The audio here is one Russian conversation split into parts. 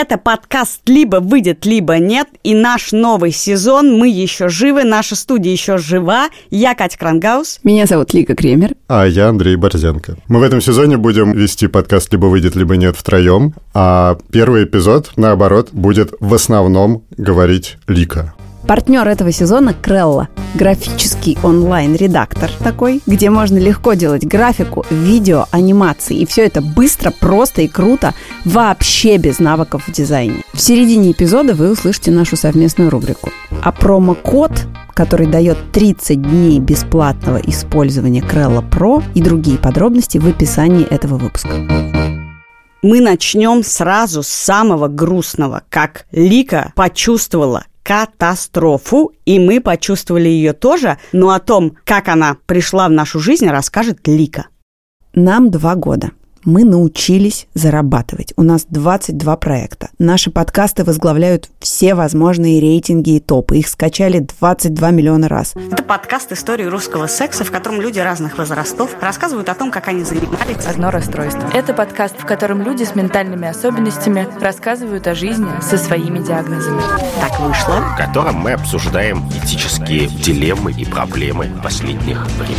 Это подкаст «Либо выйдет, либо нет» и наш новый сезон «Мы еще живы», наша студия еще жива. Я Катя Крангаус. Меня зовут Лика Кремер. А я Андрей Борзенко. Мы в этом сезоне будем вести подкаст «Либо выйдет, либо нет» втроем, а первый эпизод, наоборот, будет в основном говорить Лика. Партнер этого сезона Крелла. Графический онлайн-редактор такой, где можно легко делать графику, видео, анимации. И все это быстро, просто и круто, вообще без навыков в дизайне. В середине эпизода вы услышите нашу совместную рубрику. А промокод который дает 30 дней бесплатного использования Крелла Pro и другие подробности в описании этого выпуска. Мы начнем сразу с самого грустного, как Лика почувствовала катастрофу, и мы почувствовали ее тоже, но о том, как она пришла в нашу жизнь, расскажет Лика. Нам два года мы научились зарабатывать. У нас 22 проекта. Наши подкасты возглавляют все возможные рейтинги и топы. Их скачали 22 миллиона раз. Это подкаст истории русского секса, в котором люди разных возрастов рассказывают о том, как они занимались. Одно расстройство. Это подкаст, в котором люди с ментальными особенностями рассказывают о жизни со своими диагнозами. Так вышло. В котором мы обсуждаем этические дилеммы и проблемы последних времен.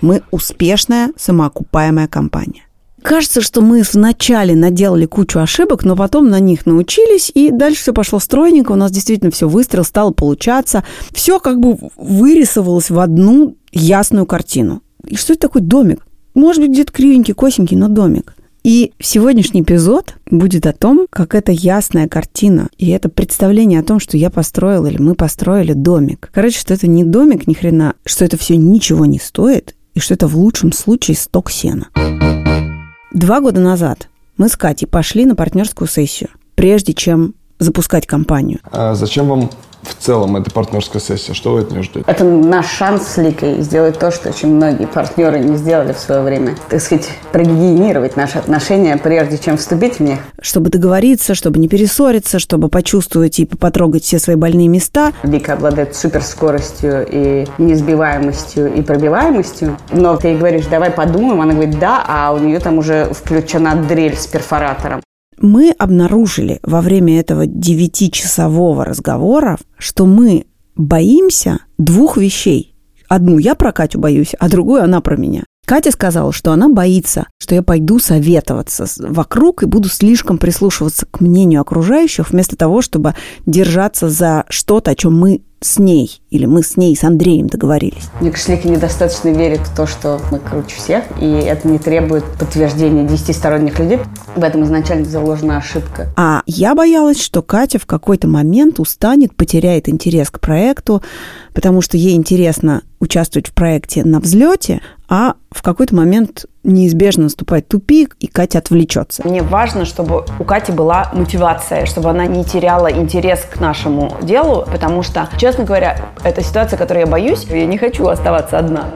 Мы успешная самоокупаемая компания. Кажется, что мы вначале наделали кучу ошибок, но потом на них научились, и дальше все пошло стройненько, у нас действительно все выстрел, стало получаться. Все как бы вырисовалось в одну ясную картину. И что это такой домик? Может быть, где-то кривенький, косенький, но домик. И сегодняшний эпизод будет о том, как эта ясная картина и это представление о том, что я построил или мы построили домик. Короче, что это не домик ни хрена, что это все ничего не стоит, и что это в лучшем случае сток сена. Два года назад мы с Катей пошли на партнерскую сессию, прежде чем запускать компанию. А зачем вам в целом эта партнерская сессия? Что вы от нее ждете? Это наш шанс с Ликой сделать то, что очень многие партнеры не сделали в свое время. Так сказать, прогигиенировать наши отношения, прежде чем вступить в них. Чтобы договориться, чтобы не перессориться, чтобы почувствовать и потрогать все свои больные места. Лика обладает суперскоростью и неизбиваемостью и пробиваемостью. Но ты ей говоришь, давай подумаем, она говорит, да, а у нее там уже включена дрель с перфоратором мы обнаружили во время этого девятичасового разговора, что мы боимся двух вещей. Одну я про Катю боюсь, а другую она про меня. Катя сказала, что она боится, что я пойду советоваться вокруг и буду слишком прислушиваться к мнению окружающих, вместо того, чтобы держаться за что-то, о чем мы с ней, или мы с ней, с Андреем договорились. Мне кажется, Лика недостаточно верит в то, что мы круче всех, и это не требует подтверждения десятисторонних людей. В этом изначально заложена ошибка. А я боялась, что Катя в какой-то момент устанет, потеряет интерес к проекту, потому что ей интересно участвовать в проекте на взлете, а в какой-то момент неизбежно наступает тупик, и Катя отвлечется. Мне важно, чтобы у Кати была мотивация, чтобы она не теряла интерес к нашему делу, потому что, честно говоря, это ситуация, которой я боюсь, я не хочу оставаться одна.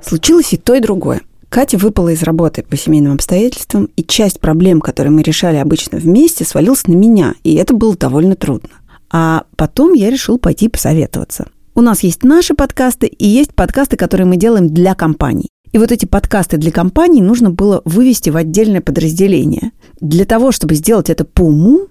Случилось и то, и другое. Катя выпала из работы по семейным обстоятельствам, и часть проблем, которые мы решали обычно вместе, свалилась на меня, и это было довольно трудно. А потом я решил пойти посоветоваться. У нас есть наши подкасты и есть подкасты, которые мы делаем для компаний. И вот эти подкасты для компаний нужно было вывести в отдельное подразделение. Для того, чтобы сделать это по уму,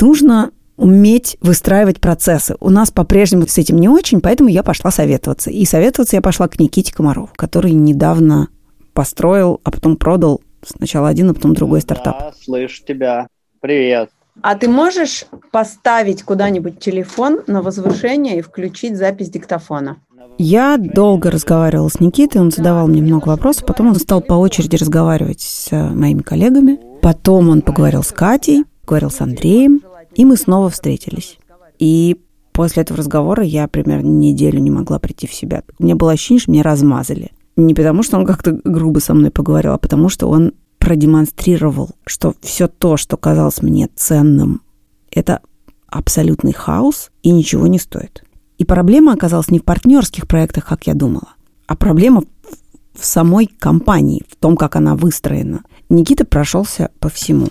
нужно уметь выстраивать процессы. У нас по-прежнему с этим не очень, поэтому я пошла советоваться. И советоваться я пошла к Никите Комарову, который недавно построил, а потом продал сначала один, а потом другой стартап. Да, слышу тебя. Привет. А ты можешь поставить куда-нибудь телефон на возвышение и включить запись диктофона? Я долго разговаривала с Никитой, он задавал мне много вопросов, потом он стал по очереди разговаривать с моими коллегами, потом он поговорил с Катей, говорил с Андреем, и мы снова встретились. И после этого разговора я примерно неделю не могла прийти в себя. У меня было ощущение, что меня размазали. Не потому, что он как-то грубо со мной поговорил, а потому, что он продемонстрировал, что все то, что казалось мне ценным, это абсолютный хаос и ничего не стоит. И проблема оказалась не в партнерских проектах, как я думала, а проблема в самой компании, в том, как она выстроена. Никита прошелся по всему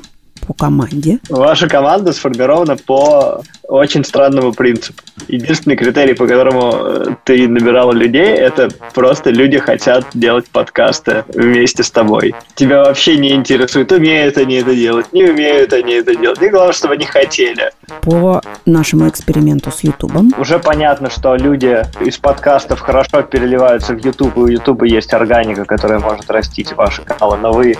по команде. Ваша команда сформирована по очень странному принципу. Единственный критерий, по которому э, ты набирала людей, это просто люди хотят делать подкасты вместе с тобой. Тебя вообще не интересует, умеют они это делать, не умеют они это делать. И главное, чтобы они хотели. По нашему эксперименту с Ютубом. Уже понятно, что люди из подкастов хорошо переливаются в Ютуб, и у Ютуба есть органика, которая может растить ваши каналы, но вы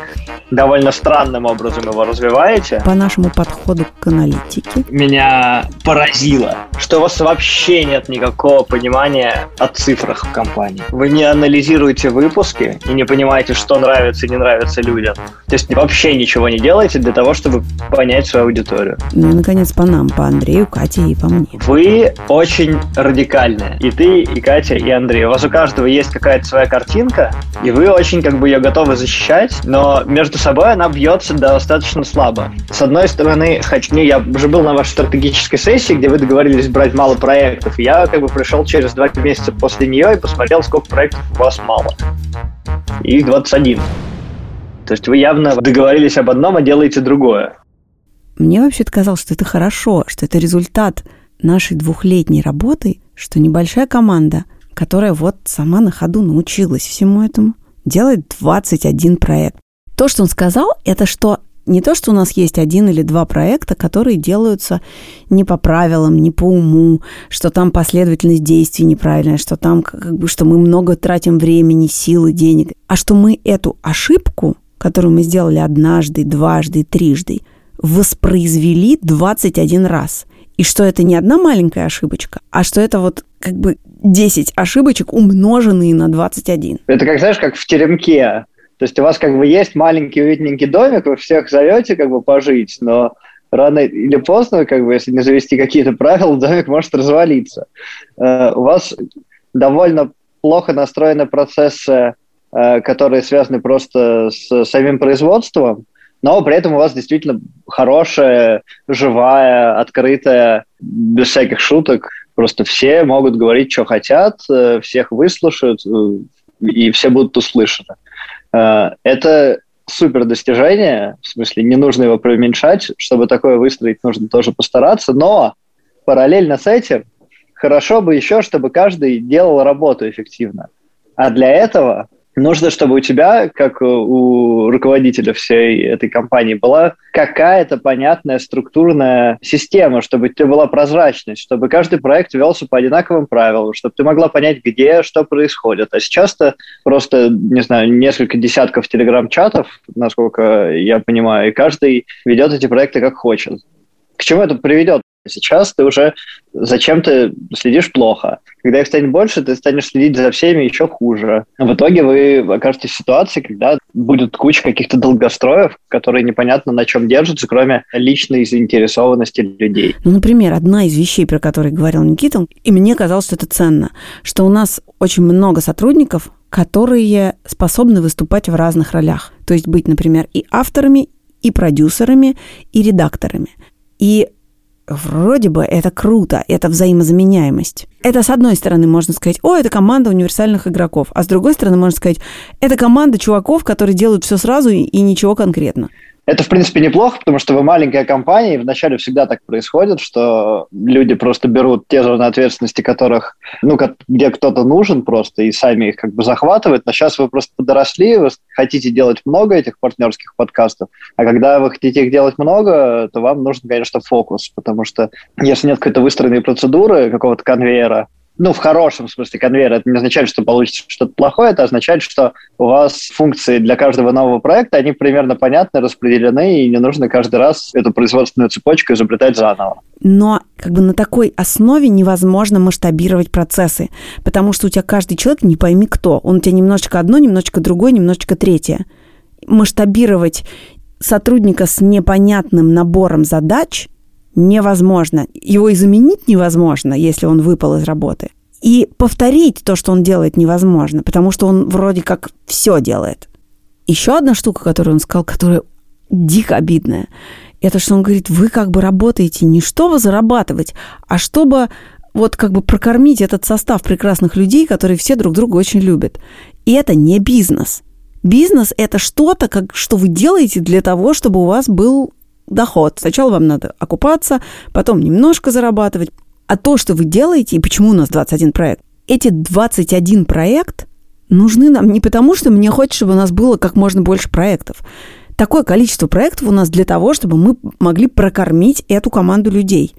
довольно странным образом его развиваете. По нашему подходу к аналитике. Меня поразило, что у вас вообще нет никакого понимания о цифрах в компании. Вы не анализируете выпуски и не понимаете, что нравится и не нравится людям. То есть вообще ничего не делаете для того, чтобы понять свою аудиторию. Ну и, наконец, по нам, по Андрею, Кате и по мне. Вы очень радикальные. И ты, и Катя, и Андрей. У вас у каждого есть какая-то своя картинка, и вы очень как бы ее готовы защищать, но между собой она бьется достаточно слабо. С одной стороны, хочу, я уже был на вашей стратегической сессии, где вы договорились брать мало проектов. И я как бы пришел через два месяца после нее и посмотрел, сколько проектов у вас мало. Их 21. То есть вы явно договорились об одном, а делаете другое. Мне вообще-то казалось, что это хорошо, что это результат нашей двухлетней работы, что небольшая команда, которая вот сама на ходу научилась всему этому, делает 21 проект. То, что он сказал, это что не то, что у нас есть один или два проекта, которые делаются не по правилам, не по уму, что там последовательность действий неправильная, что там как бы, что мы много тратим времени, силы, денег, а что мы эту ошибку, которую мы сделали однажды, дважды, трижды, воспроизвели 21 раз. И что это не одна маленькая ошибочка, а что это вот как бы 10 ошибочек, умноженные на 21. Это как, знаешь, как в теремке. То есть у вас как бы есть маленький уютненький домик, вы всех зовете как бы пожить, но рано или поздно, как бы, если не завести какие-то правила, домик может развалиться. Uh, у вас довольно плохо настроены процессы, uh, которые связаны просто с самим производством, но при этом у вас действительно хорошая, живая, открытая, без всяких шуток. Просто все могут говорить, что хотят, э, всех выслушают, и все будут услышаны. Э, это супер достижение, в смысле, не нужно его преуменьшать, чтобы такое выстроить, нужно тоже постараться, но параллельно с этим хорошо бы еще, чтобы каждый делал работу эффективно. А для этого нужно, чтобы у тебя, как у руководителя всей этой компании, была какая-то понятная структурная система, чтобы у тебя была прозрачность, чтобы каждый проект велся по одинаковым правилам, чтобы ты могла понять, где что происходит. А сейчас-то просто, не знаю, несколько десятков телеграм-чатов, насколько я понимаю, и каждый ведет эти проекты как хочет. К чему это приведет? Сейчас ты уже зачем-то следишь плохо. Когда их станет больше, ты станешь следить за всеми еще хуже. В итоге вы окажетесь в ситуации, когда будет куча каких-то долгостроев, которые непонятно на чем держатся, кроме личной заинтересованности людей. Ну, например, одна из вещей, про которые говорил Никита, и мне казалось, что это ценно, что у нас очень много сотрудников, которые способны выступать в разных ролях. То есть быть, например, и авторами, и продюсерами, и редакторами. И вроде бы это круто, это взаимозаменяемость. Это с одной стороны можно сказать, о, это команда универсальных игроков, а с другой стороны можно сказать, это команда чуваков, которые делают все сразу и ничего конкретно. Это, в принципе, неплохо, потому что вы маленькая компания, и вначале всегда так происходит, что люди просто берут те зоны ответственности, которых, ну, где кто-то нужен просто, и сами их как бы захватывают. Но сейчас вы просто подросли, вы хотите делать много этих партнерских подкастов, а когда вы хотите их делать много, то вам нужен, конечно, фокус, потому что если нет какой-то выстроенной процедуры, какого-то конвейера, ну, в хорошем смысле конвейер, это не означает, что получится что-то плохое, это означает, что у вас функции для каждого нового проекта, они примерно понятны, распределены, и не нужно каждый раз эту производственную цепочку изобретать заново. Но как бы на такой основе невозможно масштабировать процессы, потому что у тебя каждый человек не пойми кто. Он у тебя немножечко одно, немножечко другое, немножечко третье. Масштабировать сотрудника с непонятным набором задач – невозможно. Его и заменить невозможно, если он выпал из работы. И повторить то, что он делает, невозможно, потому что он вроде как все делает. Еще одна штука, которую он сказал, которая дико обидная, это что он говорит, вы как бы работаете не чтобы зарабатывать, а чтобы вот как бы прокормить этот состав прекрасных людей, которые все друг друга очень любят. И это не бизнес. Бизнес – это что-то, как, что вы делаете для того, чтобы у вас был доход. Сначала вам надо окупаться, потом немножко зарабатывать, А то, что вы делаете, и почему у нас 21 проект, эти 21 проект нужны нам не потому, что мне хочется, чтобы у нас было как можно больше проектов. Такое количество проектов у нас для того, чтобы мы могли прокормить эту команду людей.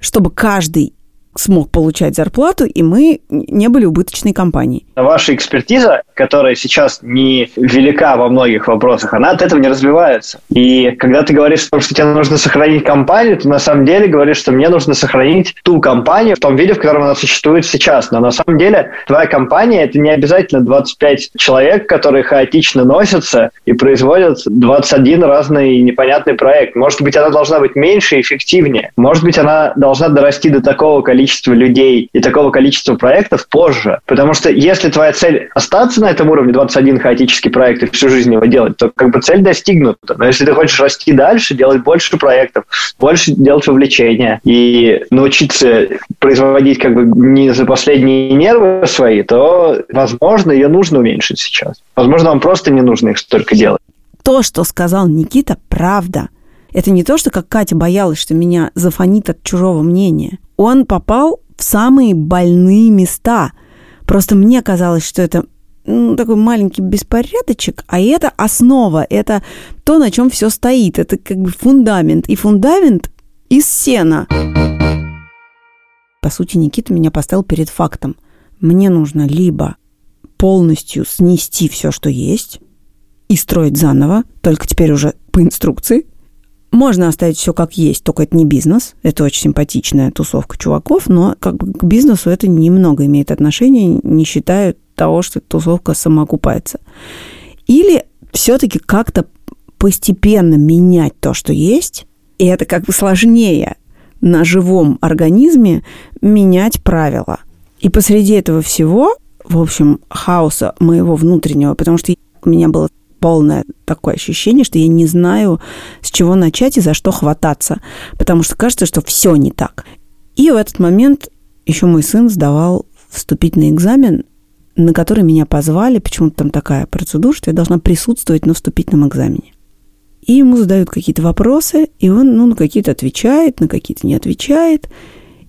Чтобы каждый смог получать зарплату, и мы не были убыточной компанией. Ваша экспертиза, которая сейчас не велика во многих вопросах, она от этого не развивается. И когда ты говоришь, что тебе нужно сохранить компанию, ты на самом деле говоришь, что мне нужно сохранить ту компанию в том виде, в котором она существует сейчас. Но на самом деле твоя компания – это не обязательно 25 человек, которые хаотично носятся и производят 21 разный непонятный проект. Может быть, она должна быть меньше и эффективнее. Может быть, она должна дорасти до такого количества количества людей и такого количества проектов позже. Потому что если твоя цель остаться на этом уровне, 21 хаотический проект и всю жизнь его делать, то как бы цель достигнута. Но если ты хочешь расти дальше, делать больше проектов, больше делать вовлечения и научиться производить как бы не за последние нервы свои, то, возможно, ее нужно уменьшить сейчас. Возможно, вам просто не нужно их столько делать. То, что сказал Никита, правда. Это не то, что как Катя боялась, что меня зафонит от чужого мнения он попал в самые больные места. Просто мне казалось, что это ну, такой маленький беспорядочек, а это основа, это то, на чем все стоит, это как бы фундамент. И фундамент из сена. По сути, Никита меня поставил перед фактом. Мне нужно либо полностью снести все, что есть, и строить заново, только теперь уже по инструкции, можно оставить все как есть, только это не бизнес. Это очень симпатичная тусовка чуваков, но как бы к бизнесу это немного имеет отношение, не считая того, что тусовка самоокупается. Или все-таки как-то постепенно менять то, что есть, и это как бы сложнее на живом организме менять правила. И посреди этого всего, в общем, хаоса моего внутреннего, потому что у меня было полное такое ощущение, что я не знаю, с чего начать и за что хвататься, потому что кажется, что все не так. И в этот момент еще мой сын сдавал вступительный экзамен, на который меня позвали, почему-то там такая процедура, что я должна присутствовать на вступительном экзамене. И ему задают какие-то вопросы, и он ну, на какие-то отвечает, на какие-то не отвечает.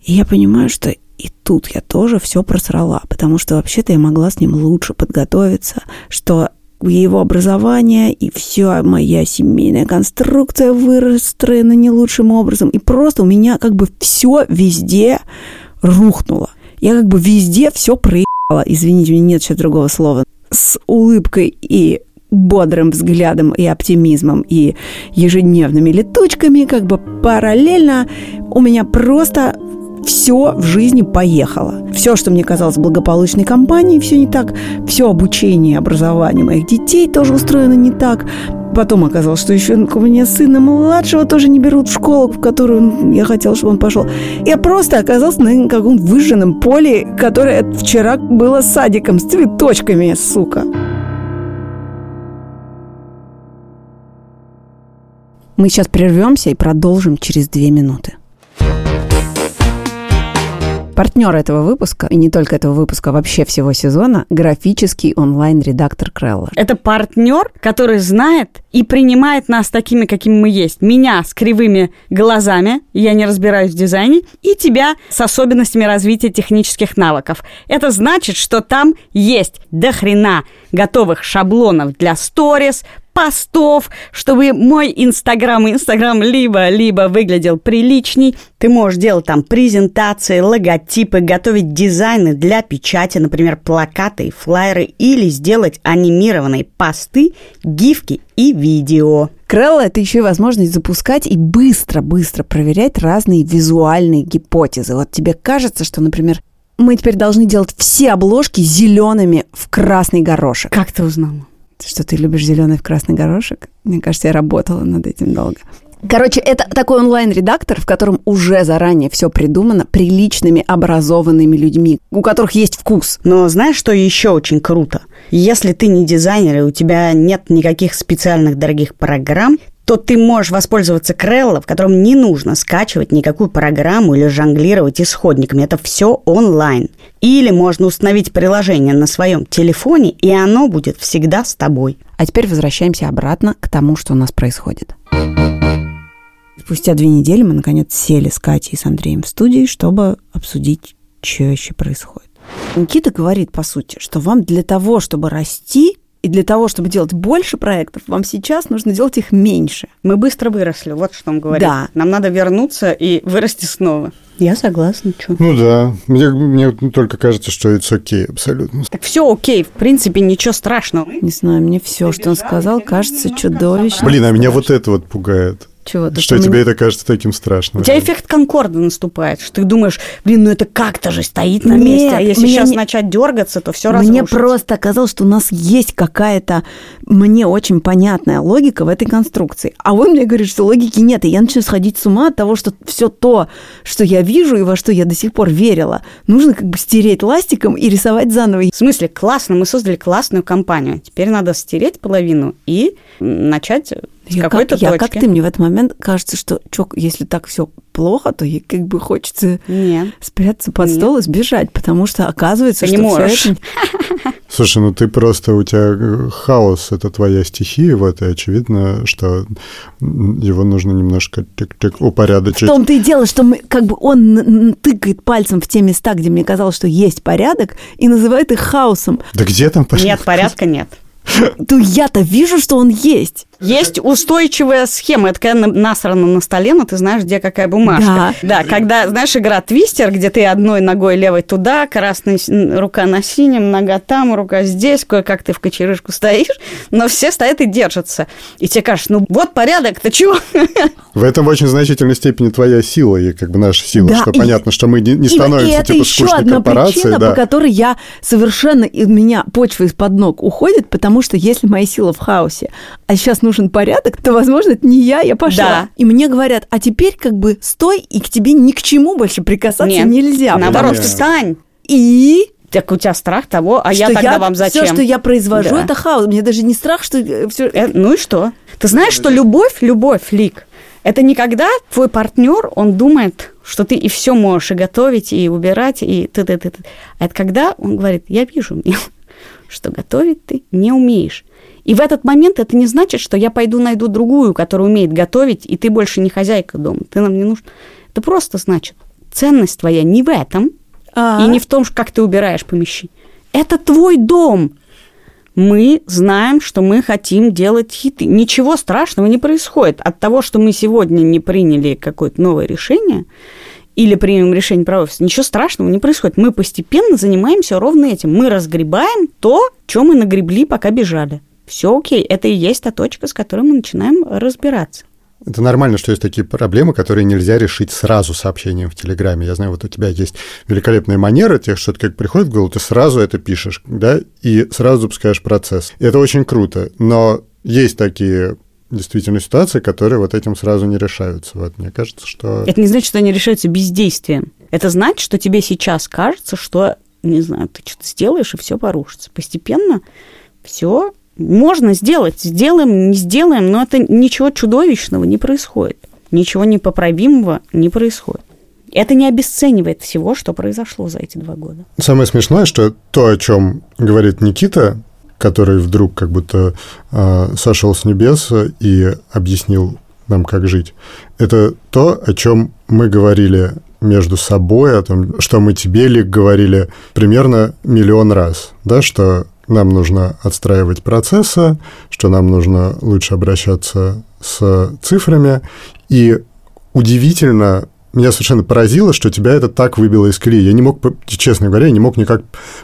И я понимаю, что и тут я тоже все просрала, потому что вообще-то я могла с ним лучше подготовиться, что его образование, и вся моя семейная конструкция выстроена не лучшим образом. И просто у меня как бы все везде рухнуло. Я как бы везде все проебала. Извините, у меня нет сейчас другого слова. С улыбкой и бодрым взглядом и оптимизмом и ежедневными летучками, как бы параллельно у меня просто все в жизни поехало. Все, что мне казалось благополучной компанией, все не так. Все обучение образование моих детей тоже устроено не так. Потом оказалось, что еще у меня сына младшего тоже не берут в школу, в которую я хотела, чтобы он пошел. Я просто оказался на каком-то выжженном поле, которое вчера было садиком с цветочками, сука. Мы сейчас прервемся и продолжим через две минуты. Партнер этого выпуска, и не только этого выпуска, а вообще всего сезона, графический онлайн-редактор Крелла. Это партнер, который знает и принимает нас такими, какими мы есть. Меня с кривыми глазами, я не разбираюсь в дизайне, и тебя с особенностями развития технических навыков. Это значит, что там есть до хрена готовых шаблонов для сторис, постов, чтобы мой Инстаграм Инстаграм либо-либо выглядел приличней. Ты можешь делать там презентации, логотипы, готовить дизайны для печати, например, плакаты и флайеры, или сделать анимированные посты, гифки и видео. Крелла – это еще и возможность запускать и быстро-быстро проверять разные визуальные гипотезы. Вот тебе кажется, что, например, мы теперь должны делать все обложки зелеными в красный горошек. Как ты узнала? Что ты любишь зеленый в красный горошек. Мне кажется, я работала над этим долго. Короче, это такой онлайн-редактор, в котором уже заранее все придумано приличными, образованными людьми, у которых есть вкус. Но знаешь, что еще очень круто? Если ты не дизайнер, и у тебя нет никаких специальных дорогих программ, то ты можешь воспользоваться Крелло, в котором не нужно скачивать никакую программу или жонглировать исходниками. Это все онлайн. Или можно установить приложение на своем телефоне, и оно будет всегда с тобой. А теперь возвращаемся обратно к тому, что у нас происходит. Спустя две недели мы, наконец, сели с Катей и с Андреем в студии, чтобы обсудить, что еще происходит. Никита говорит, по сути, что вам для того, чтобы расти, и для того, чтобы делать больше проектов, вам сейчас нужно делать их меньше. Мы быстро выросли, вот что он говорит. Да. Нам надо вернуться и вырасти снова. Я согласна, что. Ну да, мне, мне только кажется, что это окей абсолютно. Так все окей, в принципе, ничего страшного. Не знаю, мне все, что он сказал, кажется чудовищно. Блин, а меня вот это вот пугает. Чего? То, Что тебе это кажется таким страшным? У тебя эффект Конкорда наступает, что ты думаешь, блин, ну это как-то же стоит на Нет, месте, а если мне сейчас не- начать дергаться, то все Мне разрушится. просто оказалось, что у нас есть какая-то мне очень понятная логика в этой конструкции. А вы мне говорите, что логики нет. И я начинаю сходить с ума от того, что все то, что я вижу и во что я до сих пор верила, нужно как бы стереть ластиком и рисовать заново. В смысле, классно, мы создали классную компанию. Теперь надо стереть половину и начать Я какой-то как, я точки. как ты, мне в этот момент кажется, что чё, если так все плохо, то ей как бы хочется Нет. спрятаться под Нет. стол и сбежать, потому что оказывается, Ты не что всё можешь. это- Слушай, ну ты просто, у тебя э, хаос, это твоя стихия, вот, и очевидно, что его нужно немножко В упорядочить. том-то и дело, что мы, как бы он тыкает пальцем в те места, где мне казалось, что есть порядок, и называет их хаосом. Да где там порядок? Нет, порядка нет. То я-то вижу, что он есть. Есть устойчивая схема. Это когда на- насрано на столе, но ты знаешь, где какая бумажка. Да. когда, знаешь, игра твистер, где ты одной ногой левой туда, н- рука на синем, нога там, рука здесь, кое-как ты в кочерышку стоишь, но все стоят и держатся. И тебе кажется, ну вот порядок, ты чего? В этом в очень значительной степени твоя сила, и как бы наша сила, Да, что и- понятно, что мы не, не становимся и это типа еще скучной одна причина, да. по которой я совершенно из меня почва из-под ног уходит, потому что если моя сила в хаосе, а сейчас нужен порядок, то, возможно, это не я, я пошла. Да. И мне говорят, а теперь как бы стой, и к тебе ни к чему больше прикасаться Нет, нельзя. Наоборот, Нет. встань. И Так у тебя страх того, а я что тогда вам зачем? Все, что я произвожу, Да. это хаос. Мне даже не страх, что все... Э, ну и что? Ты знаешь, что любовь, любовь, Лик, это не когда твой партнер, он думает, что ты и все можешь, и готовить, и убирать, и ты ты ты ты. А это когда он говорит, я вижу, что готовить ты не умеешь. И в этот момент это не значит, что я пойду найду другую, которая умеет готовить, и ты больше не хозяйка дома, ты нам не нужен. Это просто значит, ценность твоя не в этом, А. и не в том, как ты убираешь помещение. Это твой дом. Мы знаем, что мы хотим делать хиты. Ничего страшного не происходит. От того, что мы сегодня не приняли какое-то новое решение или примем решение про офис, ничего страшного не происходит. Мы постепенно занимаемся ровно этим. Мы разгребаем то, что мы нагребли, пока бежали. Все окей. Это и есть та точка, с которой мы начинаем разбираться. Это нормально, что есть такие проблемы, которые нельзя решить сразу сообщением в Телеграме. Я знаю, вот у тебя есть великолепная манера, тех, что как приходит в голову, ты сразу это пишешь, да, и сразу запускаешь процесс. И это очень круто. Но есть такие действительно ситуации, которые вот этим сразу не решаются. Вот мне кажется, что... Это не значит, что они решаются бездействием. Это значит, что тебе сейчас кажется, что, не знаю, ты что-то сделаешь, и все порушится. Постепенно все можно сделать. Сделаем, не сделаем, но это ничего чудовищного не происходит. Ничего непоправимого не происходит. Это не обесценивает всего, что произошло за эти два года. Самое смешное, что то, о чем говорит Никита, который вдруг как будто э, сошел с небес и объяснил нам, как жить, это то, о чем мы говорили между собой, о том, что мы тебе ли говорили примерно миллион раз, да, что нам нужно отстраивать процессы, что нам нужно лучше обращаться с цифрами. И удивительно, меня совершенно поразило, что тебя это так выбило из колеи. Я не мог, честно говоря, я не мог никак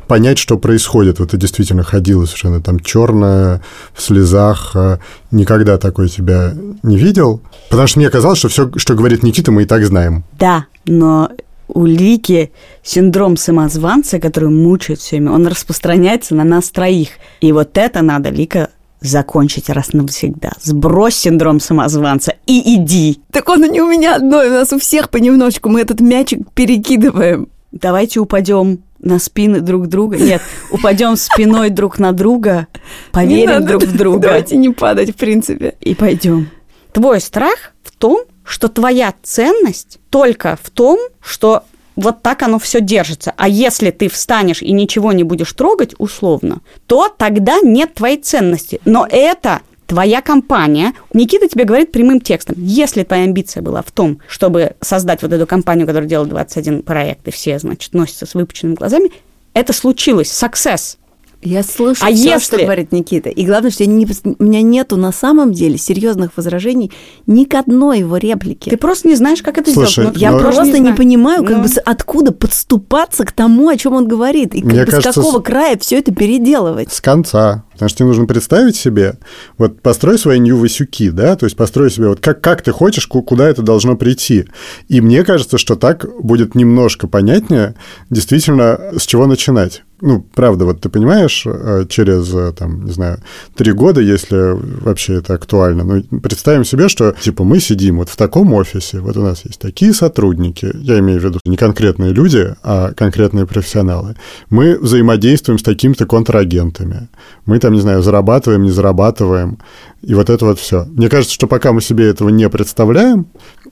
понять, что происходит. Вот ты действительно ходила совершенно там черная, в слезах. а, Никогда такой тебя не видел. Потому что мне казалось, что все, что говорит Никита, мы и так знаем. Да, но у Лики синдром самозванца, который мучает все время, он распространяется на нас троих. И вот это надо, Лика, закончить раз навсегда. Сбрось синдром самозванца и иди. Так он не у меня одной, у нас у всех понемножку. Мы этот мячик перекидываем. Давайте упадем на спины друг друга. Нет, упадем спиной друг на друга, поверим друг в друга Давайте не падать, в принципе. и пойдем. Твой страх в том, что твоя ценность только в том, что вот так оно все держится. А если ты встанешь и ничего не будешь трогать, условно, то тогда нет твоей ценности. Но это твоя компания, Никита тебе говорит прямым текстом, если твоя амбиция была в том, чтобы создать вот эту компанию, которая делает 21 проект, и все, значит, носятся с выпученными глазами, это случилось, success. Я слышу А всё, если- что говорит Никита. И главное, что я не, у меня нету на самом деле серьезных возражений ни к одной его реплике. Ты просто не знаешь, как это Слушай, сделать. Ну, Я Но- просто не, знаю. понимаю, как Ну. бы откуда подступаться к тому, о чем он говорит, и как Мне бы кажется, с какого с- края все это переделывать. С конца. Потому что тебе нужно представить себе, вот построй свои нью-васюки, да, то есть построй себе, вот как, как ты хочешь, ку- куда это должно прийти. И мне кажется, что так будет немножко понятнее, действительно, с чего начинать. Ну, правда, вот ты понимаешь, э, через, э, там, не знаю, три года, если вообще это актуально, ну, представим себе, что, типа, мы сидим вот в таком офисе, вот у нас есть такие сотрудники, я имею в виду не конкретные люди, а конкретные профессионалы, мы взаимодействуем с такими-то контрагентами, мы там, не знаю, зарабатываем, не зарабатываем, и вот это вот все. Мне кажется, что пока мы себе этого не представляем,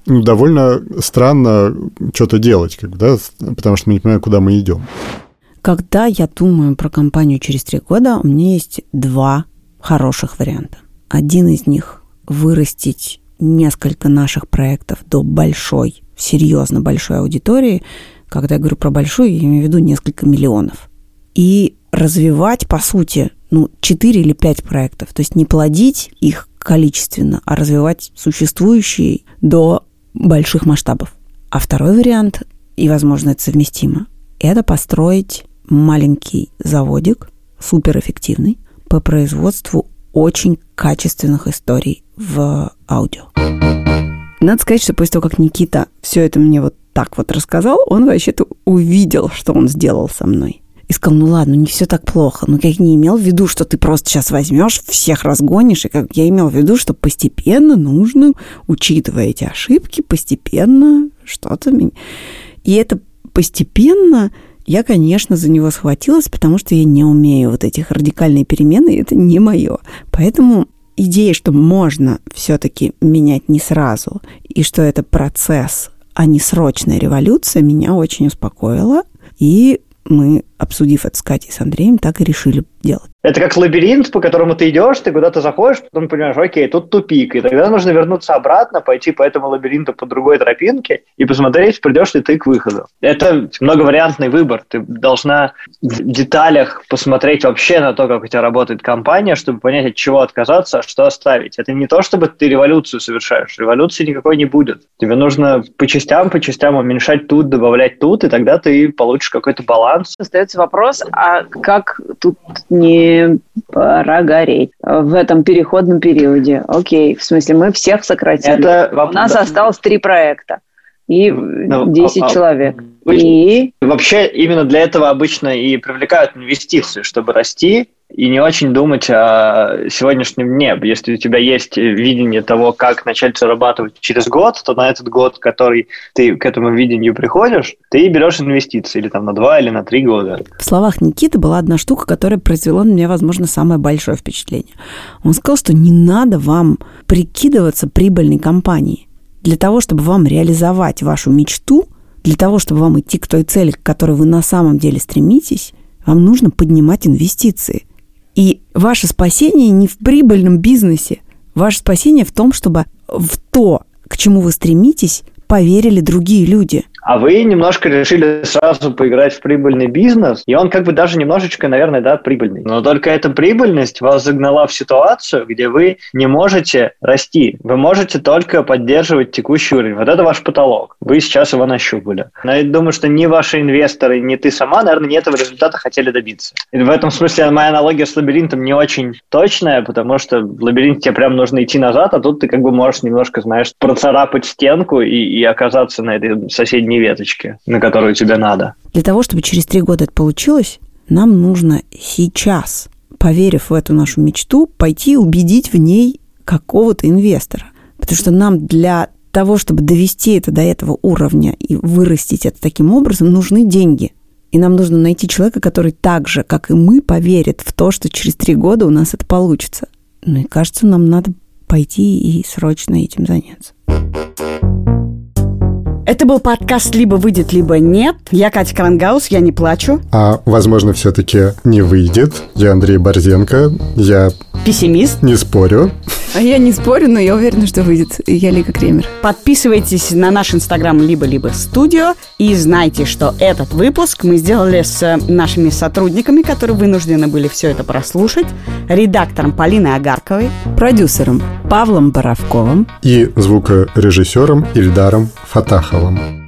ну, довольно странно что-то делать, как да, потому что мы не понимаем, куда мы идем. Когда я думаю про компанию через три года, у меня есть два хороших варианта. Один из них – вырастить несколько наших проектов до большой, серьезно большой аудитории. Когда я говорю про большую, я имею в виду несколько миллионов. И развивать, по сути, ну, 4 или 5 проектов. То есть не плодить их количественно, а развивать существующие до больших масштабов. А второй вариант, и, возможно, это совместимо, это построить маленький заводик, суперэффективный, по производству очень качественных историй в аудио. Надо сказать, что после того, как Никита все это мне вот так вот рассказал, он вообще-то увидел, что он сделал со мной. И сказал, ну ладно, не все так плохо. Но я не имел в виду, что ты просто сейчас возьмешь, всех разгонишь. И как я имел в виду, что постепенно нужно, учитывая эти ошибки, постепенно что-то... И это постепенно я, конечно, за него схватилась, потому что я не умею вот этих радикальные перемены, и это не мое. Поэтому идея, что можно все-таки менять не сразу, и что это процесс, а не срочная революция, меня очень успокоила. И мы, обсудив это с Катей и с Андреем, так и решили делать. Это как лабиринт, по которому ты идешь, ты куда-то заходишь, потом понимаешь, окей, тут тупик, и тогда нужно вернуться обратно, пойти по этому лабиринту по другой тропинке и посмотреть, придешь ли ты к выходу. Это многовариантный выбор. Ты должна в деталях посмотреть вообще на то, как у тебя работает компания, чтобы понять, от чего отказаться, а что оставить. Это не то, чтобы ты революцию совершаешь. Революции никакой не будет. Тебе нужно по частям, по частям уменьшать тут, добавлять тут, и тогда ты получишь какой-то баланс. Остается вопрос, а как тут не пора гореть в этом переходном периоде? Окей, в смысле, мы всех сократили. Это У нас да. осталось три проекта и Ну, 10 а- а- человек. И Вообще именно для этого обычно и привлекают инвестиции, чтобы расти и не очень думать о сегодняшнем дне. Если у тебя есть видение того, как начать зарабатывать через год, то на этот год, который ты к этому видению приходишь, ты берешь инвестиции или там на два или на три года. В словах Никиты была одна штука, которая произвела на меня, возможно, самое большое впечатление. Он сказал, что не надо вам прикидываться прибыльной компанией. Для того, чтобы вам реализовать вашу мечту, для того, чтобы вам идти к той цели, к которой вы на самом деле стремитесь, вам нужно поднимать инвестиции. И ваше спасение не в прибыльном бизнесе. Ваше спасение в том, чтобы в то, к чему вы стремитесь, поверили другие люди. А вы немножко решили сразу поиграть в прибыльный бизнес, и он как бы даже немножечко, наверное, да, прибыльный. Но только эта прибыльность вас загнала в ситуацию, где вы не можете расти. Вы можете только поддерживать текущий уровень. Вот это ваш потолок. Вы сейчас его нащупали. Но я думаю, что ни ваши инвесторы, ни ты сама, наверное, не этого результата хотели добиться. И в этом смысле моя аналогия с лабиринтом не очень точная, потому что в лабиринте тебе прям нужно идти назад, а тут ты как бы можешь немножко, знаешь, процарапать стенку и, и оказаться на этой соседней веточке, на которую тебе надо. Для того, чтобы через три года это получилось, нам нужно сейчас, поверив в эту нашу мечту, пойти убедить в ней какого-то инвестора. Потому что нам для того, чтобы довести это до этого уровня и вырастить это таким образом, нужны деньги. И нам нужно найти человека, который так же, как и мы, поверит в то, что через три года у нас это получится. Ну и кажется, нам надо пойти и срочно этим заняться. Это был подкаст «Либо выйдет, либо нет». Я Катя Крангаус, я не плачу. А, возможно, все-таки не выйдет. Я Андрей Борзенко. Я Пессимист. Не спорю. А я не спорю, но я уверена, что выйдет. Я Лика Кремер. Подписывайтесь на наш инстаграм либо-либо студио и знайте, что этот выпуск мы сделали с нашими сотрудниками, которые вынуждены были все это прослушать, редактором Полиной Агарковой, Продюсером Павлом Боровковым И звукорежиссером Ильдаром Фатаховым.